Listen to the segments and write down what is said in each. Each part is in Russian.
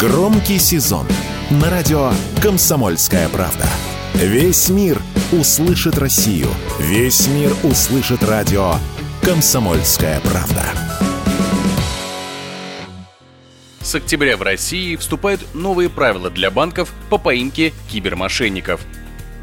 Громкий сезон на радио «Комсомольская правда». Весь мир услышит Россию. Весь мир услышит радио «Комсомольская правда». С октября в России вступают новые правила для банков по поимке кибермошенников –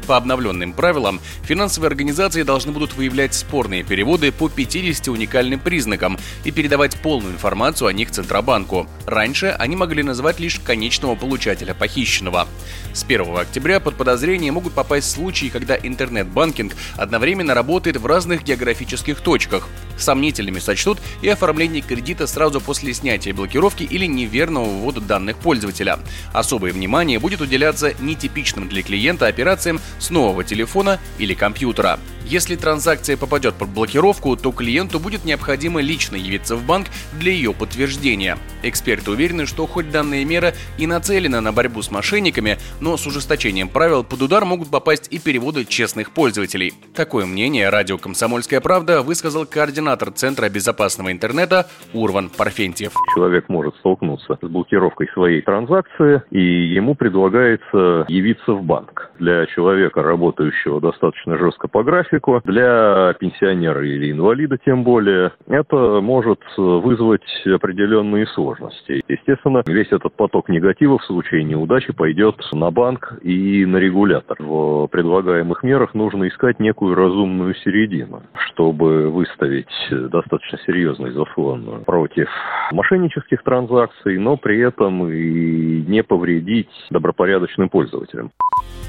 по обновленным правилам, финансовые организации должны будут выявлять спорные переводы по 50 уникальным признакам и передавать полную информацию о них Центробанку. Раньше они могли называть лишь конечного получателя похищенного. С 1 октября под подозрение могут попасть случаи, когда интернет-банкинг одновременно работает в разных географических точках. Сомнительными сочтут и оформление кредита сразу после снятия блокировки или неверного ввода данных пользователя. Особое внимание будет уделяться нетипичным для клиента операциям с нового телефона или компьютера. Если транзакция попадет под блокировку, то клиенту будет необходимо лично явиться в банк для ее подтверждения. Эксперты уверены, что хоть данная мера и нацелена на борьбу с мошенниками, но с ужесточением правил под удар могут попасть и переводы честных пользователей. Такое мнение радио «Комсомольская правда» высказал координатор Центра безопасного интернета Урван Парфентьев. Человек может столкнуться с блокировкой своей транзакции, и ему предлагается явиться в банк. Для человека, работающего достаточно жестко по графику, графику. Для пенсионера или инвалида тем более это может вызвать определенные сложности. Естественно, весь этот поток негатива в случае неудачи пойдет на банк и на регулятор. В предлагаемых мерах нужно искать некую разумную середину, чтобы выставить достаточно серьезный заслон против мошеннических транзакций, но при этом и не повредить добропорядочным пользователям.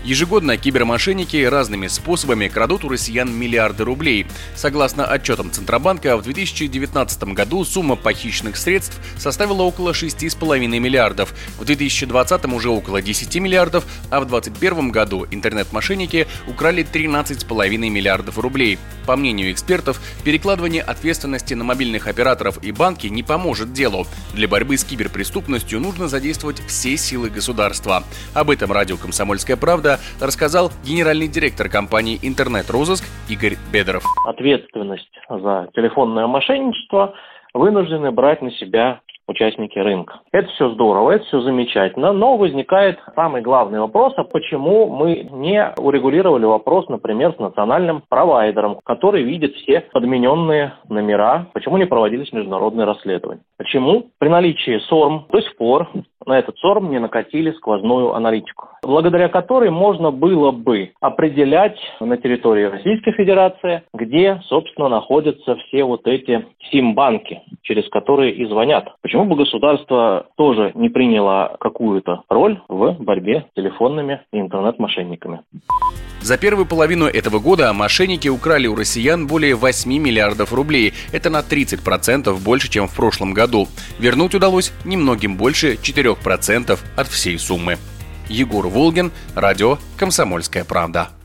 Ежегодно кибермошенники разными способами крадут у россиян миллиарды рублей. Согласно отчетам Центробанка, в 2019 году сумма похищенных средств составила около 6,5 миллиардов, в 2020 уже около 10 миллиардов, а в 2021 году интернет-мошенники украли 13,5 миллиардов рублей. По мнению экспертов, перекладывание ответственности на мобильных операторов и банки не поможет делу. Для борьбы с киберпреступностью нужно задействовать все силы государства. Об этом радио «Комсомольская правда» рассказал генеральный директор компании «Интернет-розыск» Игорь Бедоров. Ответственность за телефонное мошенничество вынуждены брать на себя участники рынка. Это все здорово, это все замечательно, но возникает самый главный вопрос, а почему мы не урегулировали вопрос, например, с национальным провайдером, который видит все подмененные номера, почему не проводились международные расследования. Почему при наличии СОРМ до сих пор на этот СОРМ не накатили сквозную аналитику, благодаря которой можно было бы определять на территории Российской Федерации, где, собственно, находятся все вот эти сим-банки, через которые и звонят. Почему бы государство тоже не приняло какую-то роль в борьбе с телефонными и интернет-мошенниками? За первую половину этого года мошенники украли у россиян более 8 миллиардов рублей. Это на 30% больше, чем в прошлом году. Вернуть удалось немногим больше 4% от всей суммы. Егор Волгин, радио «Комсомольская правда».